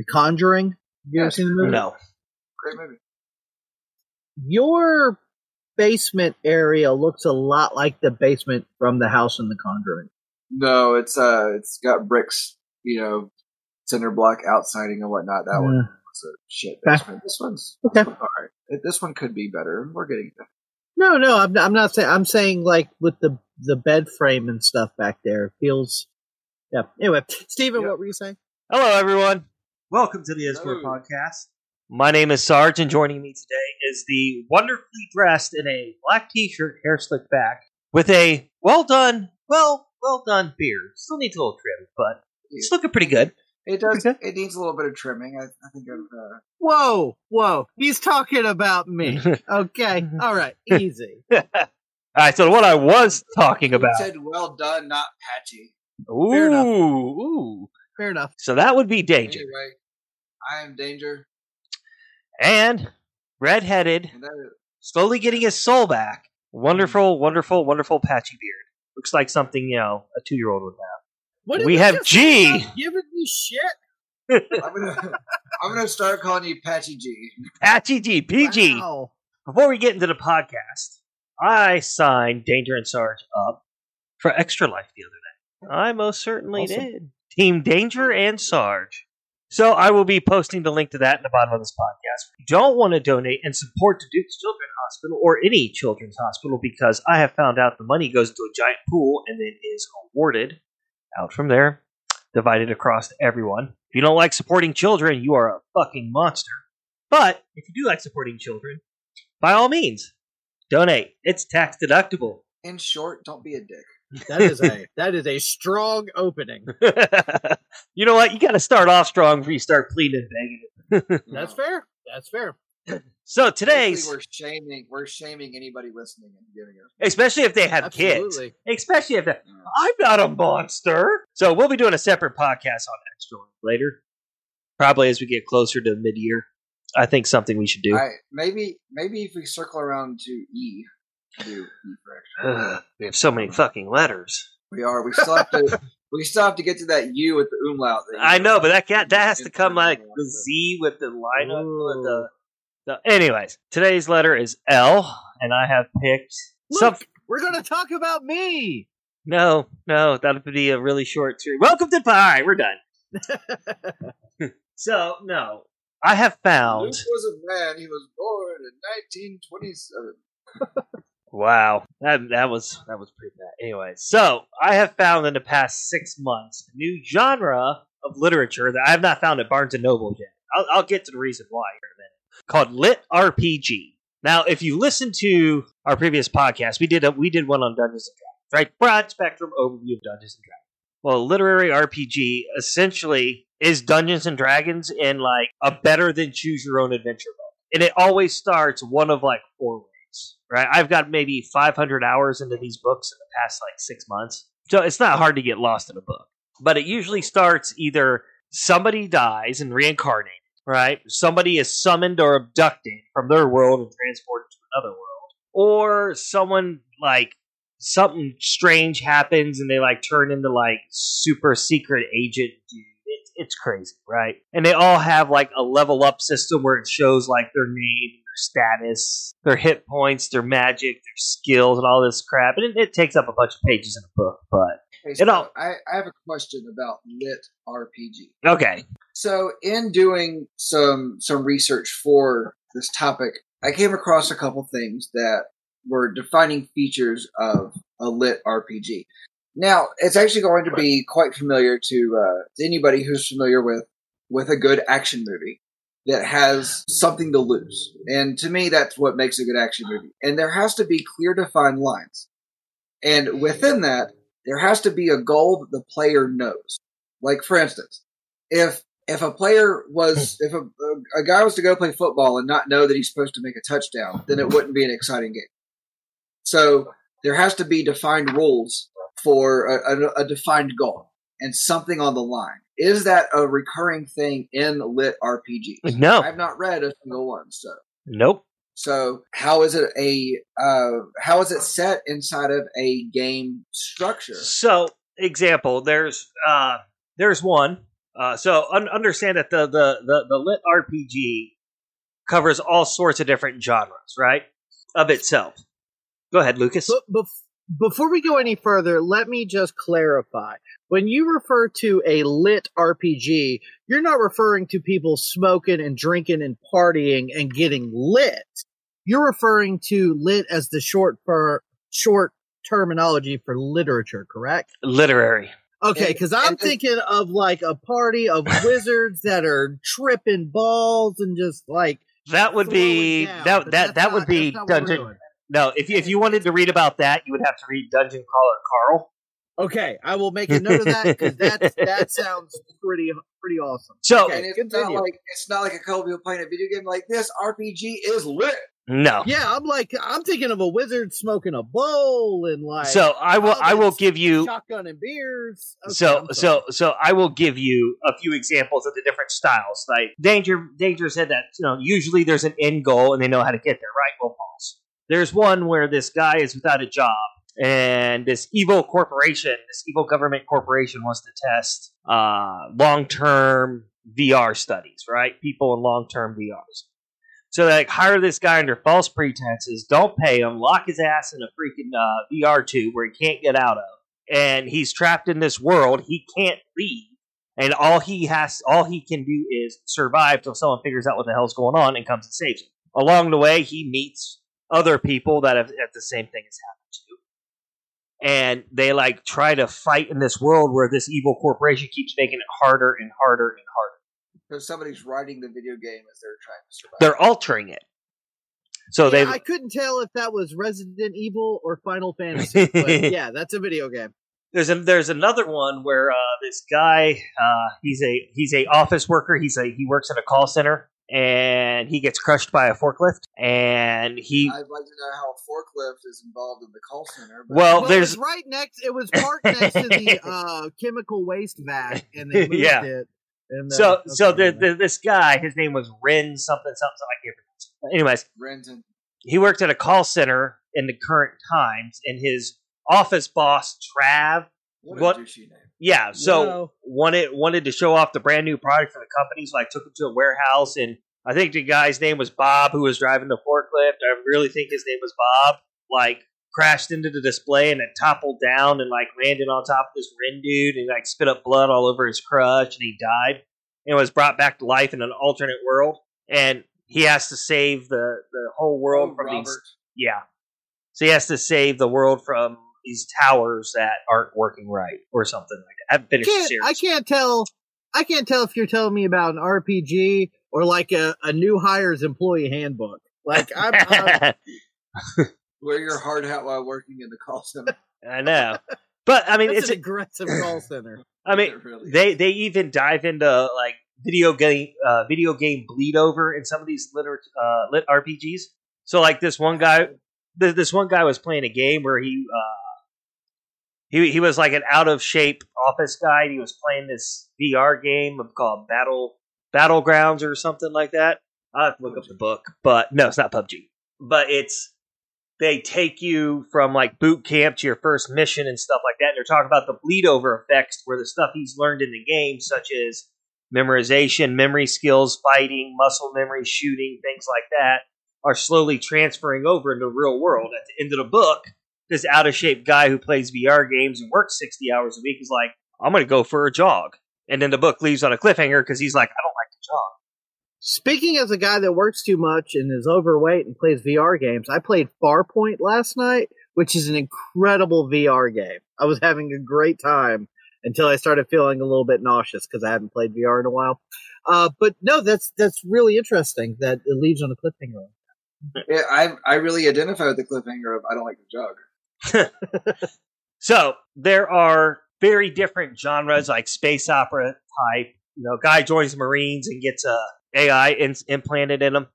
The Conjuring. Have you ever seen the movie? No. Great movie. Your basement area looks a lot like the basement from the house in The Conjuring. No, it's uh, it's got bricks, you know, cinder block outsiding and whatnot. That one was a shit Okay. basement. This one's Okay. all right. This one could be better. We're getting there. No, no, I'm, I'm not saying. I'm saying like with the the bed frame and stuff back there, it feels. Yeah. Anyway, Stephen, Yep. what were you saying? Hello, everyone. Welcome to the Hello. Podcast. My name is Sarge, and joining me today is the wonderfully dressed in a black T-shirt, hair slicked back, with a well done, well, well done beard. Still needs a little trim, but it's looking pretty good. It does. Okay. It needs a little bit of trimming. I, I think. I've, uh, Whoa, whoa! He's talking about me. Okay, all right, easy. All right, so what I was talking you about. said well done, not patchy. Ooh, ooh. Fair enough. So that would be danger. Anyway, I am danger, And redheaded, and that is, slowly getting his soul back. Mm-hmm. Wonderful, wonderful, wonderful patchy beard. Looks like something you know a two year old would have. What We have G. Giving me shit. I'm gonna. I'm gonna start calling you Patchy G. Patchy G, PG. Wow. Before we get into the podcast, I signed Danger and Sarge up for Extra Life the other day. I most certainly Awesome. did. Team Danger and Sarge. So I will be posting the link to that in the bottom of this podcast. If you don't want to donate and support the Duke's Children's Hospital or any children's hospital because I have found out the money goes into a giant pool and then is awarded out from there, divided across everyone. If you don't like supporting children, you are a fucking monster. But if you do like supporting children, by all means, donate. It's tax deductible. In short, don't be a dick. That is a that is a strong opening. you know what? You got to start off strong before you start pleading and begging. That's fair. That's fair. So today's, Basically, we're shaming. We're shaming anybody listening and giving us. especially if they have kids, especially if they, I'm not a monster. So we'll be doing a separate podcast on Extra Life later, probably as we get closer to mid-year. I think something we should do. I, maybe, maybe if we circle around to E, do E for extra. Ugh, we have so many fucking letters. We are. We still have to. we still have to get to that U with the umlaut. I know, but that that has to come like the. Z with the lineup with the, the. Anyways, today's letter is L, and I have picked some. We're gonna talk about me. No, no, that would be a really short series. Welcome to Pie. We're done. So no, I have found. Luke was a man. He was born in 1927. Wow, that that was that was pretty bad. Anyway, so I have found in the past six months a new genre of literature that I have not found at Barnes and Noble yet. I'll, I'll get to the reason why here in a minute. Called Lit RPG. Now, if you listen to our previous podcast, we did a, we did one on Dungeons and Dragons, right? Broad spectrum overview of Dungeons and Dragons. Well, literary RPG essentially is Dungeons and Dragons in like a better than choose your own adventure book, and it always starts one of like four right? I've got maybe 500 hours into these books in the past like six months. So it's not hard to get lost in a book. But it usually starts either somebody dies and reincarnated, right? Somebody is summoned or abducted from their world and transported to another world. Or someone like something strange happens and they like turn into like super secret agent dude. It, it's crazy, right? And they all have like a level up system where it shows like their name, their status, their hit points, their magic, their skills, and all this crap. And it, it takes up a bunch of pages in a book, but Hey, It Scott, all- I, I have a question about lit RPG. okay. So, in doing some some research for this topic, I came across a couple things that were defining features of a lit RPG. Now, it's actually going to be quite familiar to, uh, to anybody who's familiar with with a good action movie that has something to lose. And to me, that's what makes a good action movie. And there has to be clear defined lines. And within that, there has to be a goal that the player knows. Like, for instance, if if a player was if a, a guy was to go play football and not know that he's supposed to make a touchdown, then it wouldn't be an exciting game. So there has to be defined rules for a, a, a defined goal and something on the line. Is that a recurring thing in lit RPGs? No. I've not read a single one. So Nope. so how is it a uh, how is it set inside of a game structure? So, example, there's uh there's one. Uh, so un- understand that the, the the the lit RPG covers all sorts of different genres, right? Of itself. Go ahead, Lucas. But bef- before we go any further, let me just clarify. When you refer to a lit RPG, you're not referring to people smoking and drinking and partying and getting lit. You're referring to lit as the short for short terminology for literature, correct? Literary. Okay, because I'm and- thinking of like a party of wizards that are tripping balls and just like That would be down, that but that that's that would not- be that's not dungeon. Doing. No, if you, if you wanted to read about that, you would have to read Dungeon Crawler Carl. Okay, I will make a note of that because that that sounds pretty pretty awesome. So Okay. and it's continue. not like it's not like a couple people playing a video game like this. RPG is lit. no. Yeah, I'm like I'm thinking of a wizard smoking a bowl and like So I will I will give you shotgun and beers. Okay, so so so I will give you a few examples of the different styles. Like Danger Danger said that you know usually there's an end goal and they know how to get there, right? Well, false. There's one where this guy is without a job and this evil corporation, this evil government corporation wants to test uh, long-term VR studies, right? People in long-term VRs. So they like, hire this guy under false pretenses, don't pay him, lock his ass in a freaking uh, VR tube where he can't get out of and he's trapped in this world. He can't leave, and all he has, all he can do is survive till someone figures out what the hell's going on and comes and saves him. Along the way, he meets other people that have that the same thing has happened to, and they like try to fight in this world where this evil corporation keeps making it harder and harder and harder. So somebody's writing the video game as they're trying to survive. They're altering it. So Yeah, they I couldn't tell if that was Resident Evil or Final Fantasy, but yeah, that's a video game. there's a, there's another one where uh, this guy uh, he's a he's a office worker he's a he works at a call center and he gets crushed by a forklift and he I'd like to know how a forklift is involved in the call center. But well, well, there's it was right next. It was parked next to the uh, chemical waste vat, and they moved Yeah. it. And, uh, so so the, the, this guy his name was Ren something something I can't pronounce. Anyways, Renton, he worked at a call center in the current times and his office boss Trav what, What- a douchey name. Yeah, so No. wanted wanted to show off the brand new product for the company, so I took him to a warehouse, and I think the guy's name was Bob, who was driving the forklift. I really think his name was Bob. Like crashed into the display and it toppled down and like landed on top of this Ren dude and like spit up blood all over his crutch, and he died and was brought back to life in an alternate world, and he has to save the the whole world Oh, from these yeah. So he has to save the world from these towers that aren't working right or something like that. I haven't finished can't. I can't tell. I can't tell if you're telling me about an RPG or like a, a new hires employee handbook. Like I'm, I'm Wear your hard hat while working in the call center. I know. But I mean that's it's an aggressive call center. I mean really they they even dive into like video game uh, video game bleed over in some of these lit uh, lit RPGs. So like this one guy th- this one guy was playing a game where he uh, he he was like an out of shape office guy. He was playing this VR game called Battle Battlegrounds or something like that. I have to look up the book, but no, it's not PUBG. But it's they take you from like boot camp to your first mission and stuff like that. And they're talking about the bleed over effects where the stuff he's learned in the game, such as memorization, memory skills, fighting, muscle memory, shooting, things like that, are slowly transferring over into the real world. At the end of the book, this out of shape guy who plays VR games and works 60 hours a week is like, I'm going to go for a jog. And then the book leaves on a cliffhanger because he's like, I don't like to jog. Speaking as a guy that works too much and is overweight and plays VR games, I played Farpoint last night, which is an incredible VR game. I was having a great time until I started feeling a little bit nauseous because I haven't played VR in a while. Uh, but no, that's that's really interesting that it leaves on a cliffhanger. Yeah, I I really identify with the cliffhanger of I don't like to jog. So there are very different genres like space opera type. You know, guy joins the Marines and gets a AI in, implanted in him,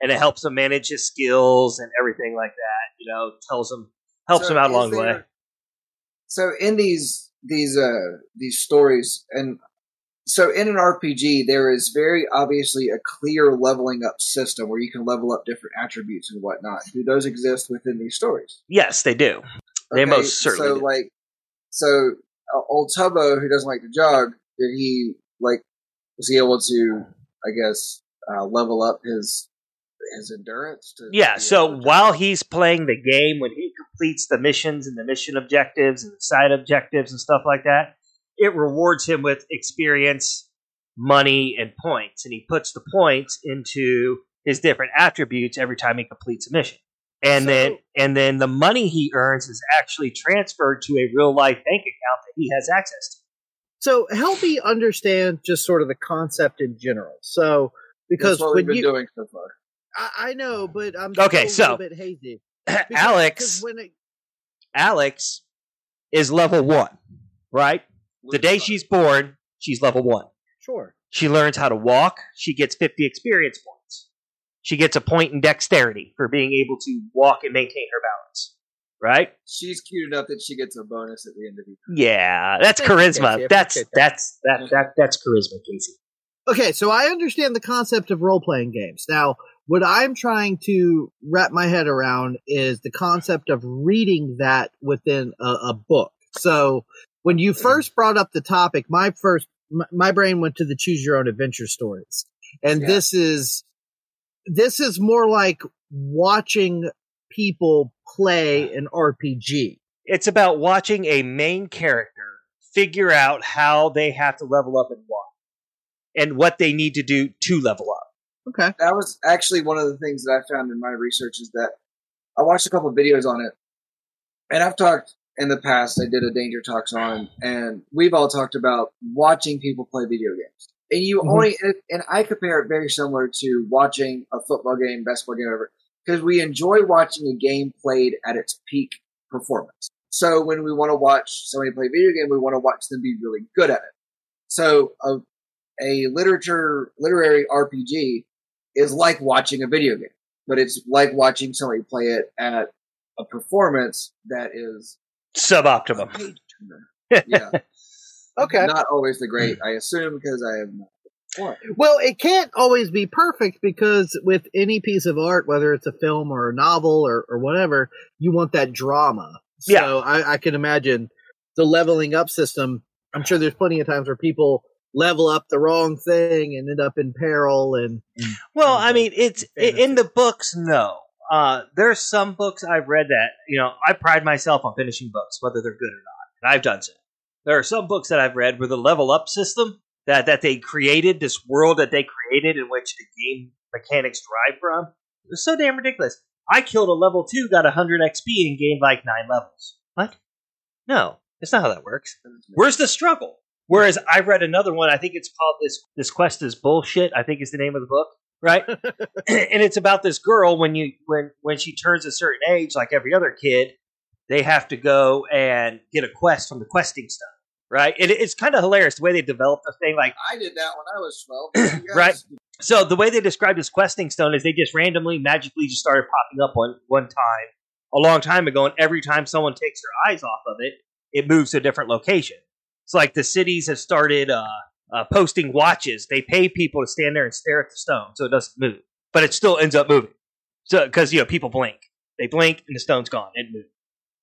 and it helps him manage his skills and everything like that. You know, tells him helps So him out along the way. So in these these uh these stories and so in an RPG there is very obviously a clear leveling up system where you can level up different attributes and whatnot. Do those exist within these stories? Yes, they do. They most certainly So do. like so uh, old Tubbo who doesn't like to jog, did he like was he able to, I guess, uh, level up his his endurance? To Yeah, so while he's playing the game, when he completes the missions and the mission objectives and the side objectives and stuff like that, it rewards him with experience, money, and points. And he puts the points into his different attributes every time he completes a mission. And So- then and then the money he earns is actually transferred to a real life bank account that he has access to. So help me understand just sort of the concept in general. So because that's what when we've been you, doing so far. I, I know, but I'm Okay, still a so- little bit hazy. Because- Alex 'cause when it, Alex is level one, right? The day she's born, she's level one. sure. She learns how to walk. She gets 50 experience points. She gets a point in dexterity for being able to walk and maintain her balance. Right? she's cute enough that she gets a bonus at the end of each. Yeah, that's charisma. Casey. I That's appreciate that's that that that's charisma, Casey. Okay, so I understand the concept of role playing games. Now, what I'm trying to wrap my head around is the concept of reading that within a, a book. So, when you hmm. first brought up the topic, my first my, my brain went to the choose your own adventure stories. And Yeah. this is this is more like watching people play an RPG. It's about watching a main character figure out how they have to level up and walk, and what they need to do to level up. Okay. That was actually one of the things that I found in my research is that I watched a couple of videos on it, and I've talked in the past. I did a Danger Talks on, and we've all talked about watching people play video games. And you Mhm. only, and I compare it very similar to watching a football game, basketball game, whatever, because we enjoy watching a game played at its peak performance. So when we want to watch somebody play a video game, we want to watch them be really good at it. So a, a literature, literary RPG is like watching a video game, but it's like watching somebody play it at a performance that is Suboptimum. page. Yeah, Okay. not always the great. I assume because I have not. What? Well, it can't always be perfect because with any piece of art, whether it's a film or a novel or, or whatever, you want that drama. So Yeah. I, I can imagine the leveling up system. I'm sure there's plenty of times where people level up the wrong thing and end up in peril and, and Well, and, I mean, it's fantasy. in the books. No, uh, are some books I've read that you know I pride myself on finishing books, whether they're good or not, and I've done so. There are some books that I've read where the level up system that that they created, this world that they created in which the game mechanics derive from, it was so damn ridiculous. I killed a level two, got 100 XP, and gained like nine levels. What? No, it's not how that works. Where's the struggle? Whereas I read another one, I think it's called this this quest is bullshit. I think is the name of the book, right? and it's about this girl when you when when she turns a certain age, like every other kid, they have to go and get a quest from the questing stone, right? It, it's kind of hilarious the way they developed the thing. Like I did that when I was twelve. Guys- Right. so, the way they described this questing stone is they just randomly, magically, just started popping up one one time a long time ago, and every time someone takes their eyes off of it, it moves to a different location. It's like the cities have started uh, uh, posting watches. They pay people to stand there and stare at the stone so it doesn't move, but it still ends up moving. So because you know people blink, they blink and the stone's gone. It moves.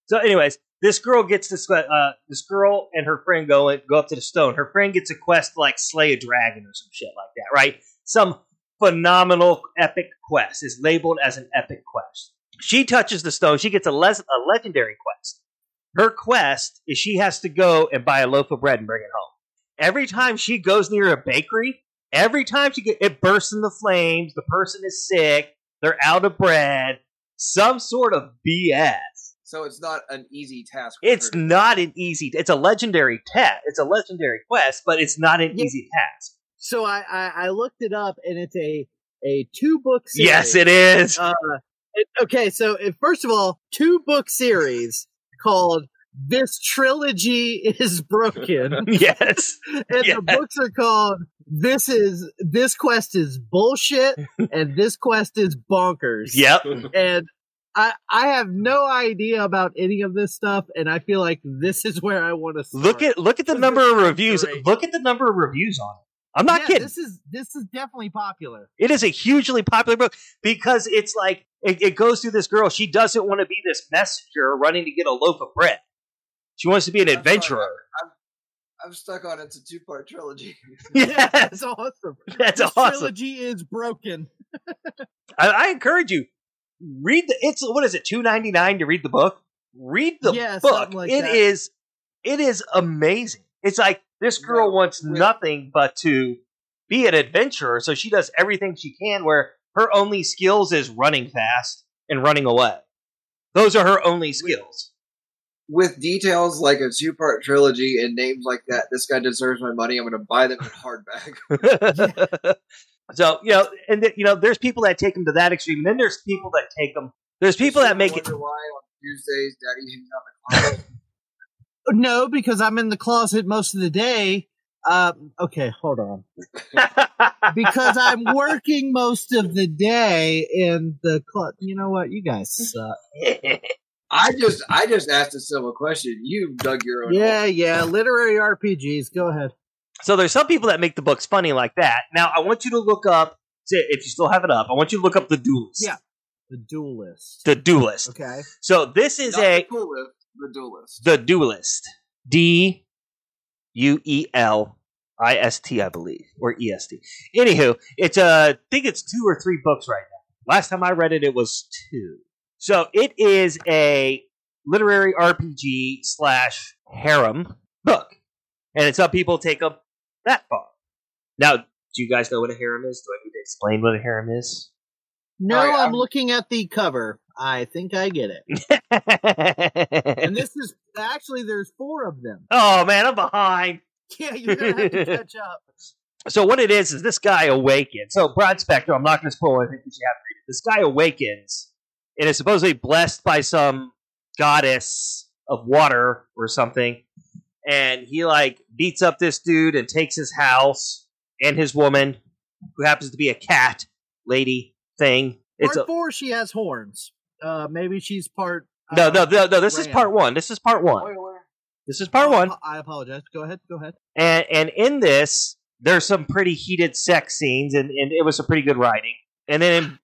So, anyways, this girl gets this. Uh, this girl and her friend go go up to the stone. Her friend gets a quest to like slay a dragon or some shit like that, right? Some phenomenal epic quest is labeled as an epic quest. She touches the stone. She gets a, les- a legendary quest. Her quest is she has to go and buy a loaf of bread and bring it home. Every time she goes near a bakery, every time she get it bursts into flames. The person is sick. They're out of bread. Some sort of BS. So it's not an easy task. for It's her not an easy. It's a legendary test. It's a legendary quest, but it's not an Yeah. easy task. so I, I, I looked it up and it's a, a two book series. Yes, it is. Uh, it, okay, so it, first of all, two book series called "This Trilogy Is Broken," yes. and Yes. the books are called "This Is This Quest Is Bullshit" and "This Quest Is Bonkers." Yep. and I I have no idea about any of this stuff, and I feel like this is where I want to start. Look at look at the number of reviews. Look at the number of reviews on it. I'm not Yeah, kidding. This is this is definitely popular. It is a hugely popular book because it's like it, it goes through this girl. She doesn't want to be this messenger running to get a loaf of bread. She wants to be an That's right. adventurer. I'm stuck on it's a two part trilogy. yes, That's awesome. that's this awesome. trilogy is broken. I, I encourage you read the. It's what is it? Two ninety nine to read the book. Read the Yeah, book. something like It that. is. It is amazing. It's like this girl No, wants really. nothing but to be an adventurer, so she does everything she can. Where her only skills is running fast and running away. Those are her only skills. With details like a two part trilogy and names like that, this guy deserves my money. I'm going to buy them in hardback. so you know, and th- you know, there's people that take them to that extreme. And Then there's people that take them. There's people that make it. Wonder why on Tuesdays Daddy hangs out in the closet. No, because I'm in the closet most of the day. Um, okay, hold on. Because I'm working most of the day in the closet. You know what? You guys suck. I just I just asked a simple question. You dug your own. Yeah, hole. yeah. Literary RPGs. Go ahead. So there's some people that make the books funny like that. Now I want you to look up if you still have it up. I want you to look up the duelist. Yeah. The Duelist. The duelist. Okay. So this is Not a the coolest, the duelist. the duelist. D U E L I S T, I believe, or E S T. Anywho, it's uh, I think it's two or three books right now. Last time I read it, it was two. So it is a literary RPG slash harem book, and it's some people take them that far. Now, do you guys know what a harem is? Do I need to explain what a harem is? No, All right, I'm I'm- looking at the cover. I think I get it. And this is actually there's four of them. oh man, I'm behind. Yeah, you're gonna have to catch up. So what it is is this guy awakens. So Broad Spectrum, I'm not going to spoil. anything think you have to read it. This guy awakens and is supposedly blessed by some goddess of water or something, and he like beats up this dude and takes his house and his woman, who happens to be a cat lady thing. It's Part a, four, she has horns. Uh, maybe she's part. no, uh, no, no, no. This is part one. This is part one. This is part one. I apologize. Go ahead. Go ahead. and and in this there's some pretty heated sex scenes and, and it was a pretty good writing and then in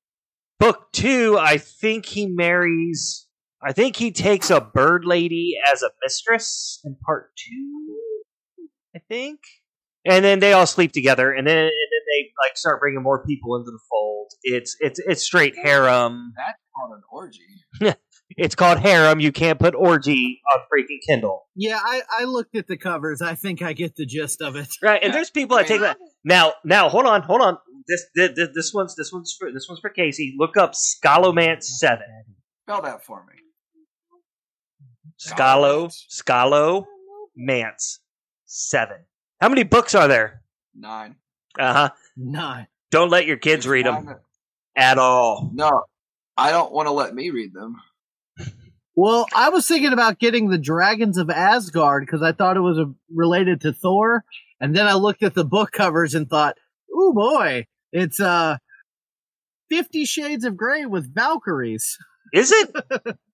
book two i think he marries i think he takes a bird lady as a mistress in part two i think and then they all sleep together and then and then they like start bringing more people into the fold it's it's it's straight harem That's called an orgy. it's called harem you can't put orgy on freaking kindle Yeah, I, I looked at the covers. I think I get the gist of it. right and there's people that take that Now, now, hold on, hold on. This, this, this one's, this one's for, this one's for Casey. Look up Scalomance Seven. Spell that for me. Scalo, Scalo, Mance Seven. How many books are there? Nine. Uh huh. Nine. Don't let your kids read them Nine- at all. No, I don't want to let me read them. Well, I was thinking about getting the Dragons of Asgard because I thought it was a, related to Thor, and then I looked at the book covers and thought, "Ooh boy, it's uh, Fifty Shades of Grey with Valkyries." Is it?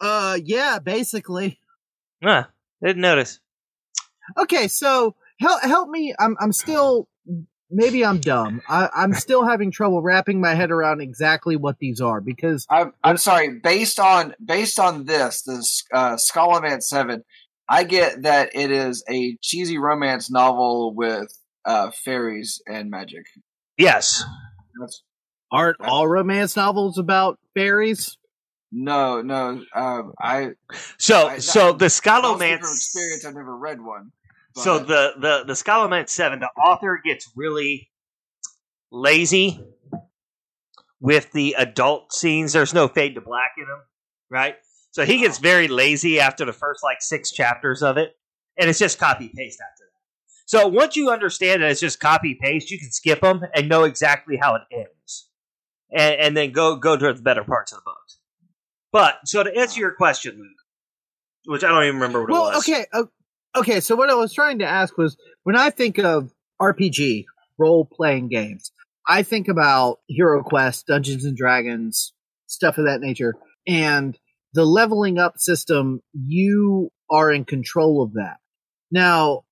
Uh, yeah, basically. Huh. Didn't notice. Okay, so help help me. I'm I'm still maybe I'm dumb. I, I'm still having trouble wrapping my head around exactly what these are because I'm, I'm sorry. Based on based on this, this uh, Scalaman Seven, I get that it is a cheesy romance novel with uh, fairies and magic. Yes. That's aren't all romance novels about fairies? no, no. Um, I So, I- so the I'll speak from experience. I've never read one. So the the the Scalomance Seven, the author gets really lazy with the adult scenes. There's no fade to black in them, right? So he gets very lazy after the first like six chapters of it, and it's just copy paste after that. So once you understand that it's just copy paste, you can skip them and know exactly how it ends, and, and then go go to the better parts of the book. But so to answer your question, Luke, which I don't even remember what it was. okay, uh, okay. So what I was trying to ask was when I think of RPG role playing games, I think about Hero Quest, Dungeons and Dragons, stuff of that nature, and the leveling up system. You are in control of that. Now,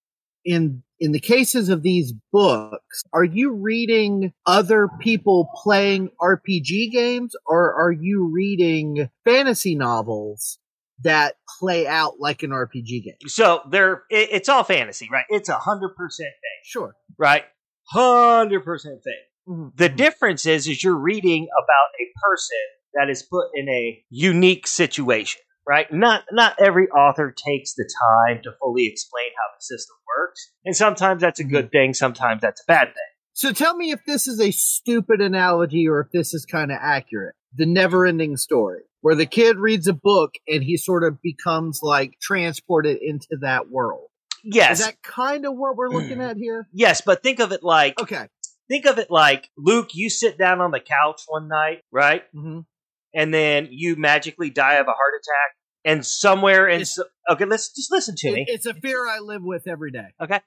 in in the cases of these books, are you reading other people playing RPG games, or are you reading fantasy novels that play out like an RPG game. So they're it, it's all fantasy, right? It's a hundred percent fake, Sure. right? Hundred percent fake. Mhm. The difference is, is you're reading about a person that is put in a unique situation, right? Not not every author takes the time to fully explain how the system works, and sometimes that's a good thing, sometimes that's a bad thing. So tell me if this is a stupid analogy or if this is kind of accurate. The never ending story, where the kid reads a book and he sort of becomes like transported into that world. Yes, Is that kind of what we're looking at here? yes, but think of it like Okay. think of it like Luke. You sit down on the couch one night, right? Mm hmm and then you magically die of a heart attack, and somewhere in It's- so, okay, let's just listen to me, it's a fear I live with every day. Okay.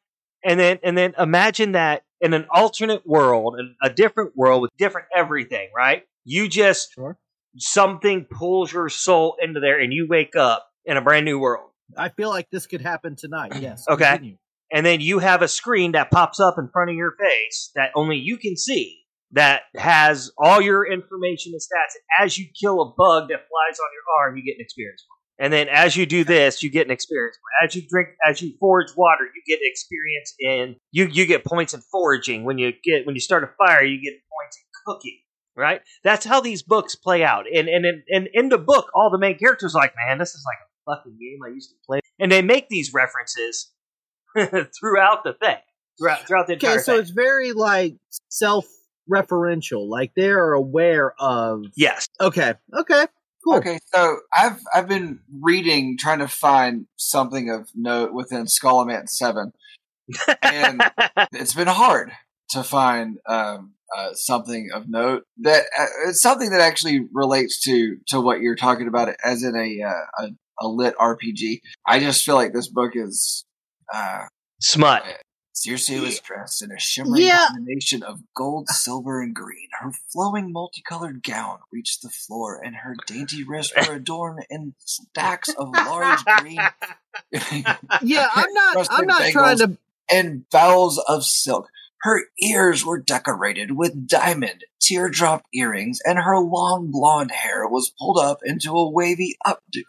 And then and then imagine that in an alternate world, a different world with different everything, right? You just Sure. something pulls your soul into there, and you wake up in a brand new world, I feel like this could happen tonight. Yes. Okay. continue. and then you have a screen that pops up in front of your face that only you can see. That has all your information and stats. And as you kill a bug that flies on your arm, you get an experience point. And then as you do this, you get an experience point. As you drink, as you forage water, you get experience in you. You get points in foraging. When you get when you start a fire, you get points in cooking. Right? That's how these books play out. And and and, and in the book, all the main characters are like, man, this is like a fucking game I used to play. And they make these references throughout the thing, throughout throughout the entire Okay, so thing. it's very like self-referential. Like they are aware of. Yes. Okay. Okay. Cool. Okay, so I've I've been reading, trying to find something of note within Skullament Seven, and it's been hard to find um, uh, something of note that uh, it's something that actually relates to to what you're talking about, as in a uh, a, a lit RPG. I just feel like this book is. Uh, Smut. Circe was dressed in a shimmering Yeah. combination of gold, silver, and green. Her flowing multicolored gown reached the floor, and her dainty wrists were adorned in stacks of large green Yeah, I'm not. I'm not trying to. and bowels of silk. Her ears were decorated with diamond teardrop earrings, and her long blonde hair was pulled up into a wavy updo.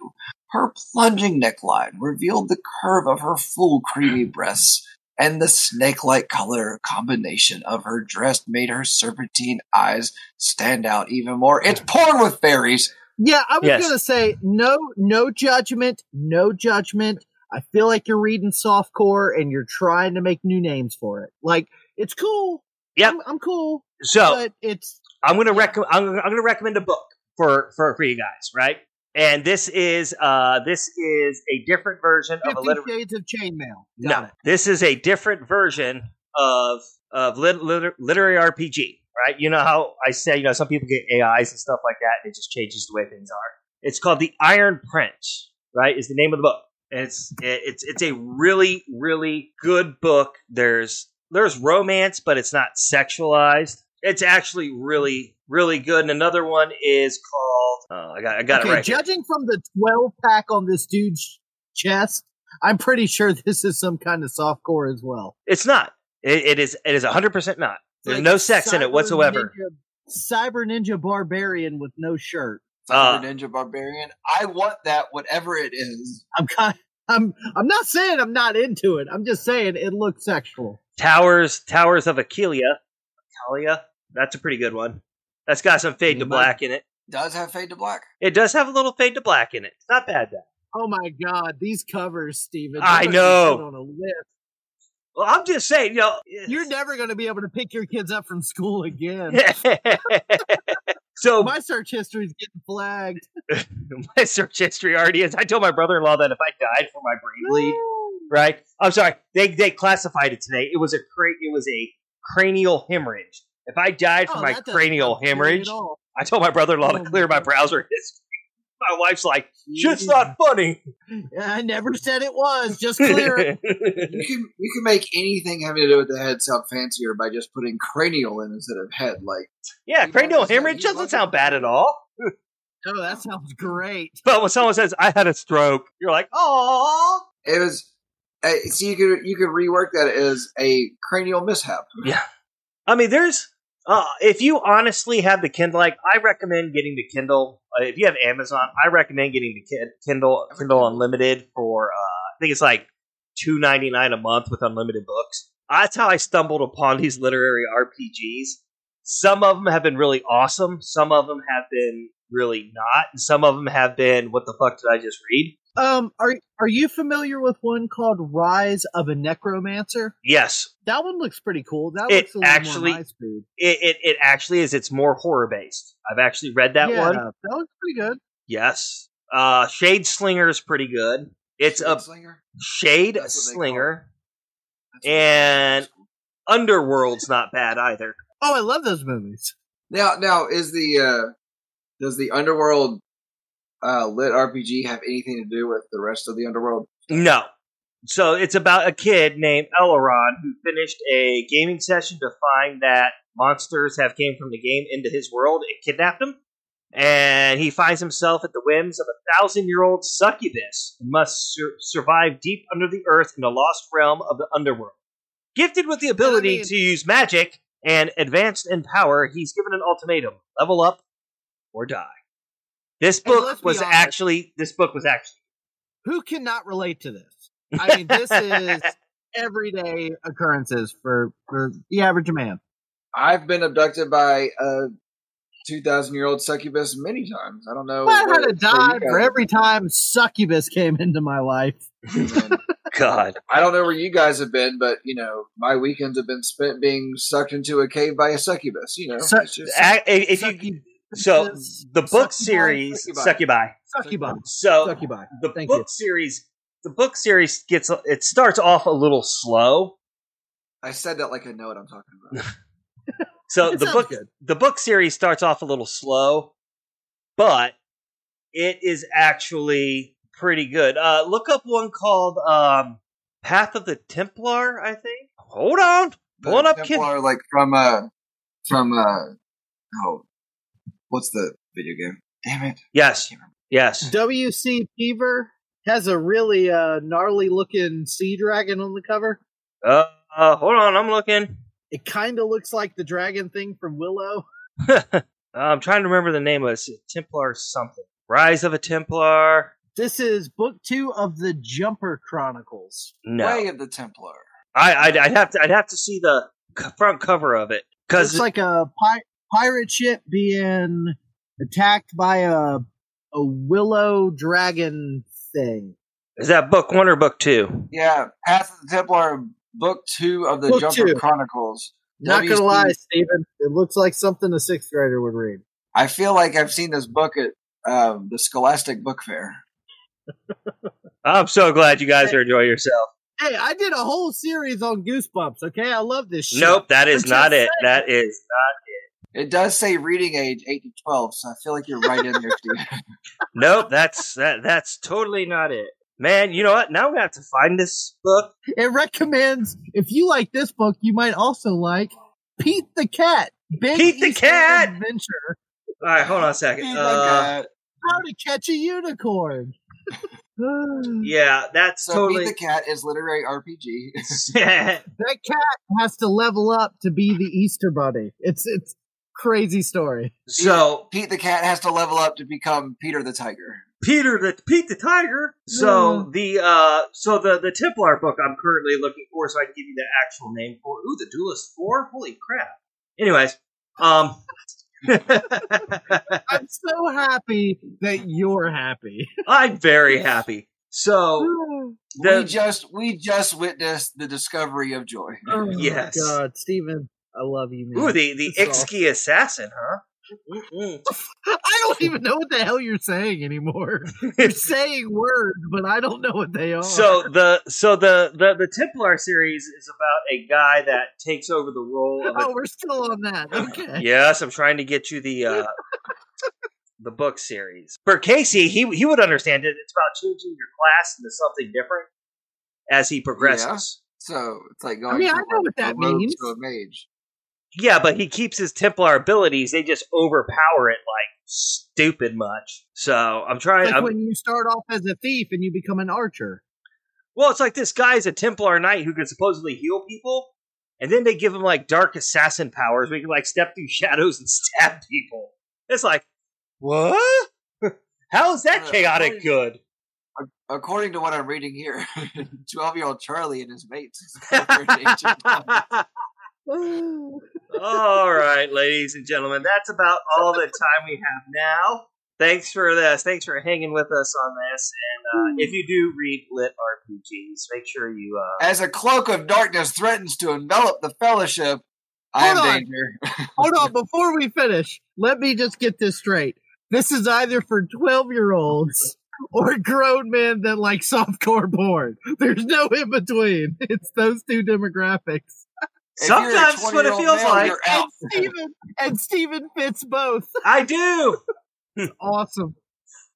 Her plunging neckline revealed the curve of her full creamy breasts, and the snake-like color combination of her dress made her serpentine eyes stand out even more. It's porn with fairies. Yeah, I was Yes. gonna say no, no judgment, no judgment. I feel like you're reading softcore and you're trying to make new names for it. Like it's cool. Yeah, I'm, I'm cool, So but it's I'm gonna rec- I'm, I'm gonna recommend a book for, for for you guys, right? And this is uh this is a different version of a Fifty liter- Shades of Chainmail. Got no, it. this is a different version of of lit- liter- literary RPG, right? You know how I say, you know, some people get AIs and stuff like that, and it just changes the way things are. It's called the Iron Prince, right? Is the name of the book. And it's it- it's it's a really really good book. There's there's romance, but it's not sexualized. It's actually really really good. And another one is called oh, I got I got okay, it right. here. judging from the 12 pack on this dude's chest, I'm pretty sure this is some kind of soft core as well. It's not. It, it is it is 100 percent not. There's Like no sex in it whatsoever. Ninja- Cyber Ninja Barbarian with no shirt. Uh, Cyber Ninja Barbarian. I want that, whatever it is. I'm kind. I'm. I'm not saying I'm not into it. I'm just saying it looks sexual. Towers Towers of Aquilia. Aquilia. That's a pretty good one. That's got some fade to Yeah, black in it. Does have fade to black. It does have a little fade to black in it. It's not bad though. Oh my god, these covers, Steven. I they're gonna be know. On a list. Well, I'm just saying, you know. You're never going to be able to pick your kids up from school again. so My search history is getting flagged. my search history already is. I told my brother-in-law that if I died from my brain bleed, right? I'm sorry. They they classified it today. It was a cra- it was a cranial hemorrhage. If I died from Oh, my cranial hemorrhage, at all. I told my brother-in-law Oh to clear my my- browser history. My wife's like, "Shit's not funny." I never said it was. Just clear it. You can you can make anything having to do with the head sound fancier by just putting cranial in instead of head. Like yeah, cranial hemorrhage doesn't love it. sound bad at all. Oh, that sounds great. But when someone says, "I had a stroke," you're like, "Oh." it was. Uh, so you could you could rework that as a cranial mishap. Yeah, I mean, there's uh, if you honestly have the Kindle, like I recommend getting the Kindle uh, if you have Amazon, I recommend getting the Kin- Kindle Kindle Kindle. Unlimited for uh, I think it's like two ninety nine a month with unlimited books. That's how I stumbled upon these literary RPGs. Some of them have been really awesome. Some of them have been really not. And some of them have been what the fuck did I just read? Um, are are you familiar with one called Rise of a Necromancer? Yes, That one looks pretty cool. That It looks a little actually- more my it, it it actually is. It's more horror based. I've actually read that yeah, one. That looks pretty good. Yes. Uh, Shade Slinger is pretty good. It's a Slinger. Shade That's what they call Slinger. And- they call it. Underworld's not bad either. Oh, I love those movies. now, now is the uh does the underworld uh lit RPG have anything to do with the rest of the underworld? No. So it's about a kid named Elrond who finished a gaming session to find that monsters have came from the game into his world and kidnapped him. And he finds himself at the whims of a thousand year old succubus and must sur- survive deep under the earth in the lost realm of the underworld. Gifted with the ability mean- to use magic and advanced in power, he's given an ultimatum level up or die. This book was honest. actually this book was actually Who cannot relate to this? I mean, this is everyday occurrences for for the average man. I've been abducted by a two thousand year old succubus many times. I don't know. I had where- to die for every time succubus came into my life. God. I don't know where you guys have been, but you know, my weekends have been spent being sucked into a cave by a succubus. You know, Su- it's just, A- if you Succubus- so the book succubi- series succubi. succubi. Succubi. So Succubi. the Thank book you. series the book series gets it starts off a little slow. I said that like I know what I'm talking about. So the book good. the book series starts off a little slow, but it is actually pretty good. Uh, look up one called um, Path of the Templar. I think. Hold on, pulling The up. Kid- Templar, like from uh from uh oh, what's the video game? Damn it! yes, yes. WC Peaver has a really uh, gnarly looking sea dragon on the cover. Uh, uh, hold on, I'm looking. It kind of looks like the dragon thing from Willow. I'm trying to remember the name of it. Templar something. Rise of a Templar. This is book two of the Jumper Chronicles. No, Way of the Templar. I, I'd, I'd have to. I'd have to see the front cover of it because It's like a pi- pirate ship being attacked by a a willow dragon thing. is that book one or book two? Yeah, Path of the Templar, book two of the Book Jumper two. Chronicles. Not WC gonna lie, Steven, it looks like something a sixth grader would read. I feel like I've seen this book at um, the Scholastic Book Fair. I'm so glad you guys are enjoying yourself. Hey, I did a whole series on Goosebumps. Okay, I love this shit. Nope, that is I'm not just it. That is It does say reading age eight to twelve, so I feel like you're right in there, Steve. nope. That's that. That's totally not it. Man, you know what? Now we have to find this book. It recommends if you like this book, you might also like Pete the Cat. Big Pete the Cat! Adventure. All right, hold on a second. Read Uh, like that. How to catch a unicorn. yeah, that's So totally. Meet the Cat is literary RPG. that cat has to level up to be the Easter Bunny. It's it's crazy story. so Pete the Cat has to level up to become Peter the Tiger. Peter the Pete the Tiger. So the uh so the the Templar book I'm currently looking for, so I can give you the actual name for. Ooh, the Duelist Four. Holy crap! Anyways, um, I'm so happy that you're happy. I'm very happy. So we just we just witnessed the discovery of joy. Oh my Yes. God, Steven, I love you, man. ooh the the It's Ixki assassin, huh? I don't even know what the hell you're saying anymore. You're saying words, but I don't know what they are. So the so the, the the Templar series is about a guy that takes over the role of a oh, we're still on that. Okay. Yes, I'm trying to get you the uh, the book series. For Casey, he he would understand it. It's about changing your class into something different as he progresses. So it's like going I mean, I know like what that means. to a mage. Yeah. but he keeps his Templar abilities. They just overpower it like stupid much. So I'm trying. Like I'm, when you start off as a thief and you become an archer. well, it's like this guy's a Templar knight who can supposedly heal people, and then they give him like dark assassin powers. where he can like step through shadows and stab people. It's like what? How is that Uh, chaotic according- good? According to what I'm reading here, 12 year old Charlie and his mates is covered in ancient Rome. all right, ladies and gentlemen, that's about all the time we have now. Thanks for this. Thanks for hanging with us on this. And uh, if you do read lit RPGs, make sure you. Uh, As a cloak of darkness threatens to envelop the fellowship, I am Hold on. danger. Hold on, before we finish, let me just get this straight. This is either for 12 year olds or grown men that like softcore porn. There's no in between. It's those two demographics. If sometimes that's what it feels male, like. And Steven, and Steven fits both. I do. Awesome.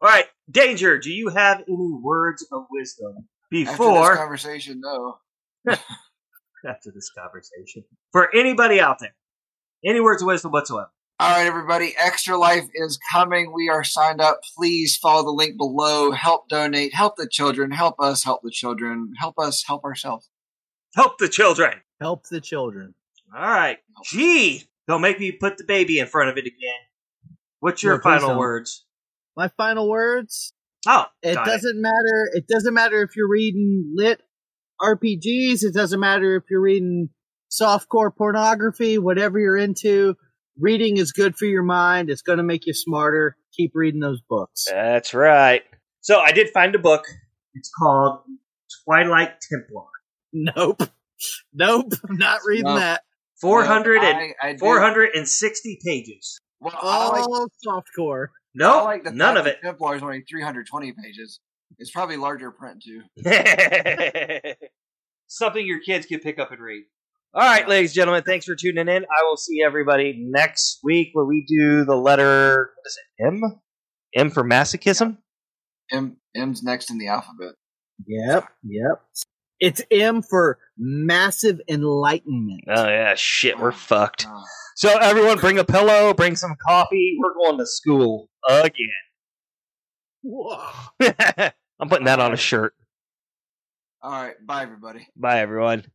All right, Danger, do you have any words of wisdom After this before conversation, no. after this conversation for anybody out there? Any words of wisdom whatsoever? All right, everybody. Extra Life is coming. We are signed up. Please follow the link below. Help donate. Help the children. Help us help the children. Help us help ourselves. Help the children. Help the children. All right, gee, don't make me put the baby in front of it again. What's your No, final words? My final words Oh, it doesn't matter. It doesn't matter if you're reading lit RPGs. It doesn't matter if you're reading softcore pornography, whatever you're into. Reading is good for your mind. It's going to make you smarter. Keep reading those books. That's right. So I did find a book. It's called Twilight Templar. Nope. Nope. I'm not reading No. that. 400 and, I, I 460 pages. Well, I like, All softcore. I No, like the none of it. Templar is only 320 pages. It's probably larger print too. Something your kids can pick up and read. All right, ladies and gentlemen, thanks for tuning in. I will see everybody next week where we do the letter what is it? M? M for masochism? M M's next in the alphabet. Yep. Yep. It's M for massive enlightenment. Oh yeah, shit, we're fucked. Uh, So everyone bring a pillow, bring some coffee. We're going to school again. Whoa. I'm putting that on a shirt. all right. Bye, everybody. Bye everyone.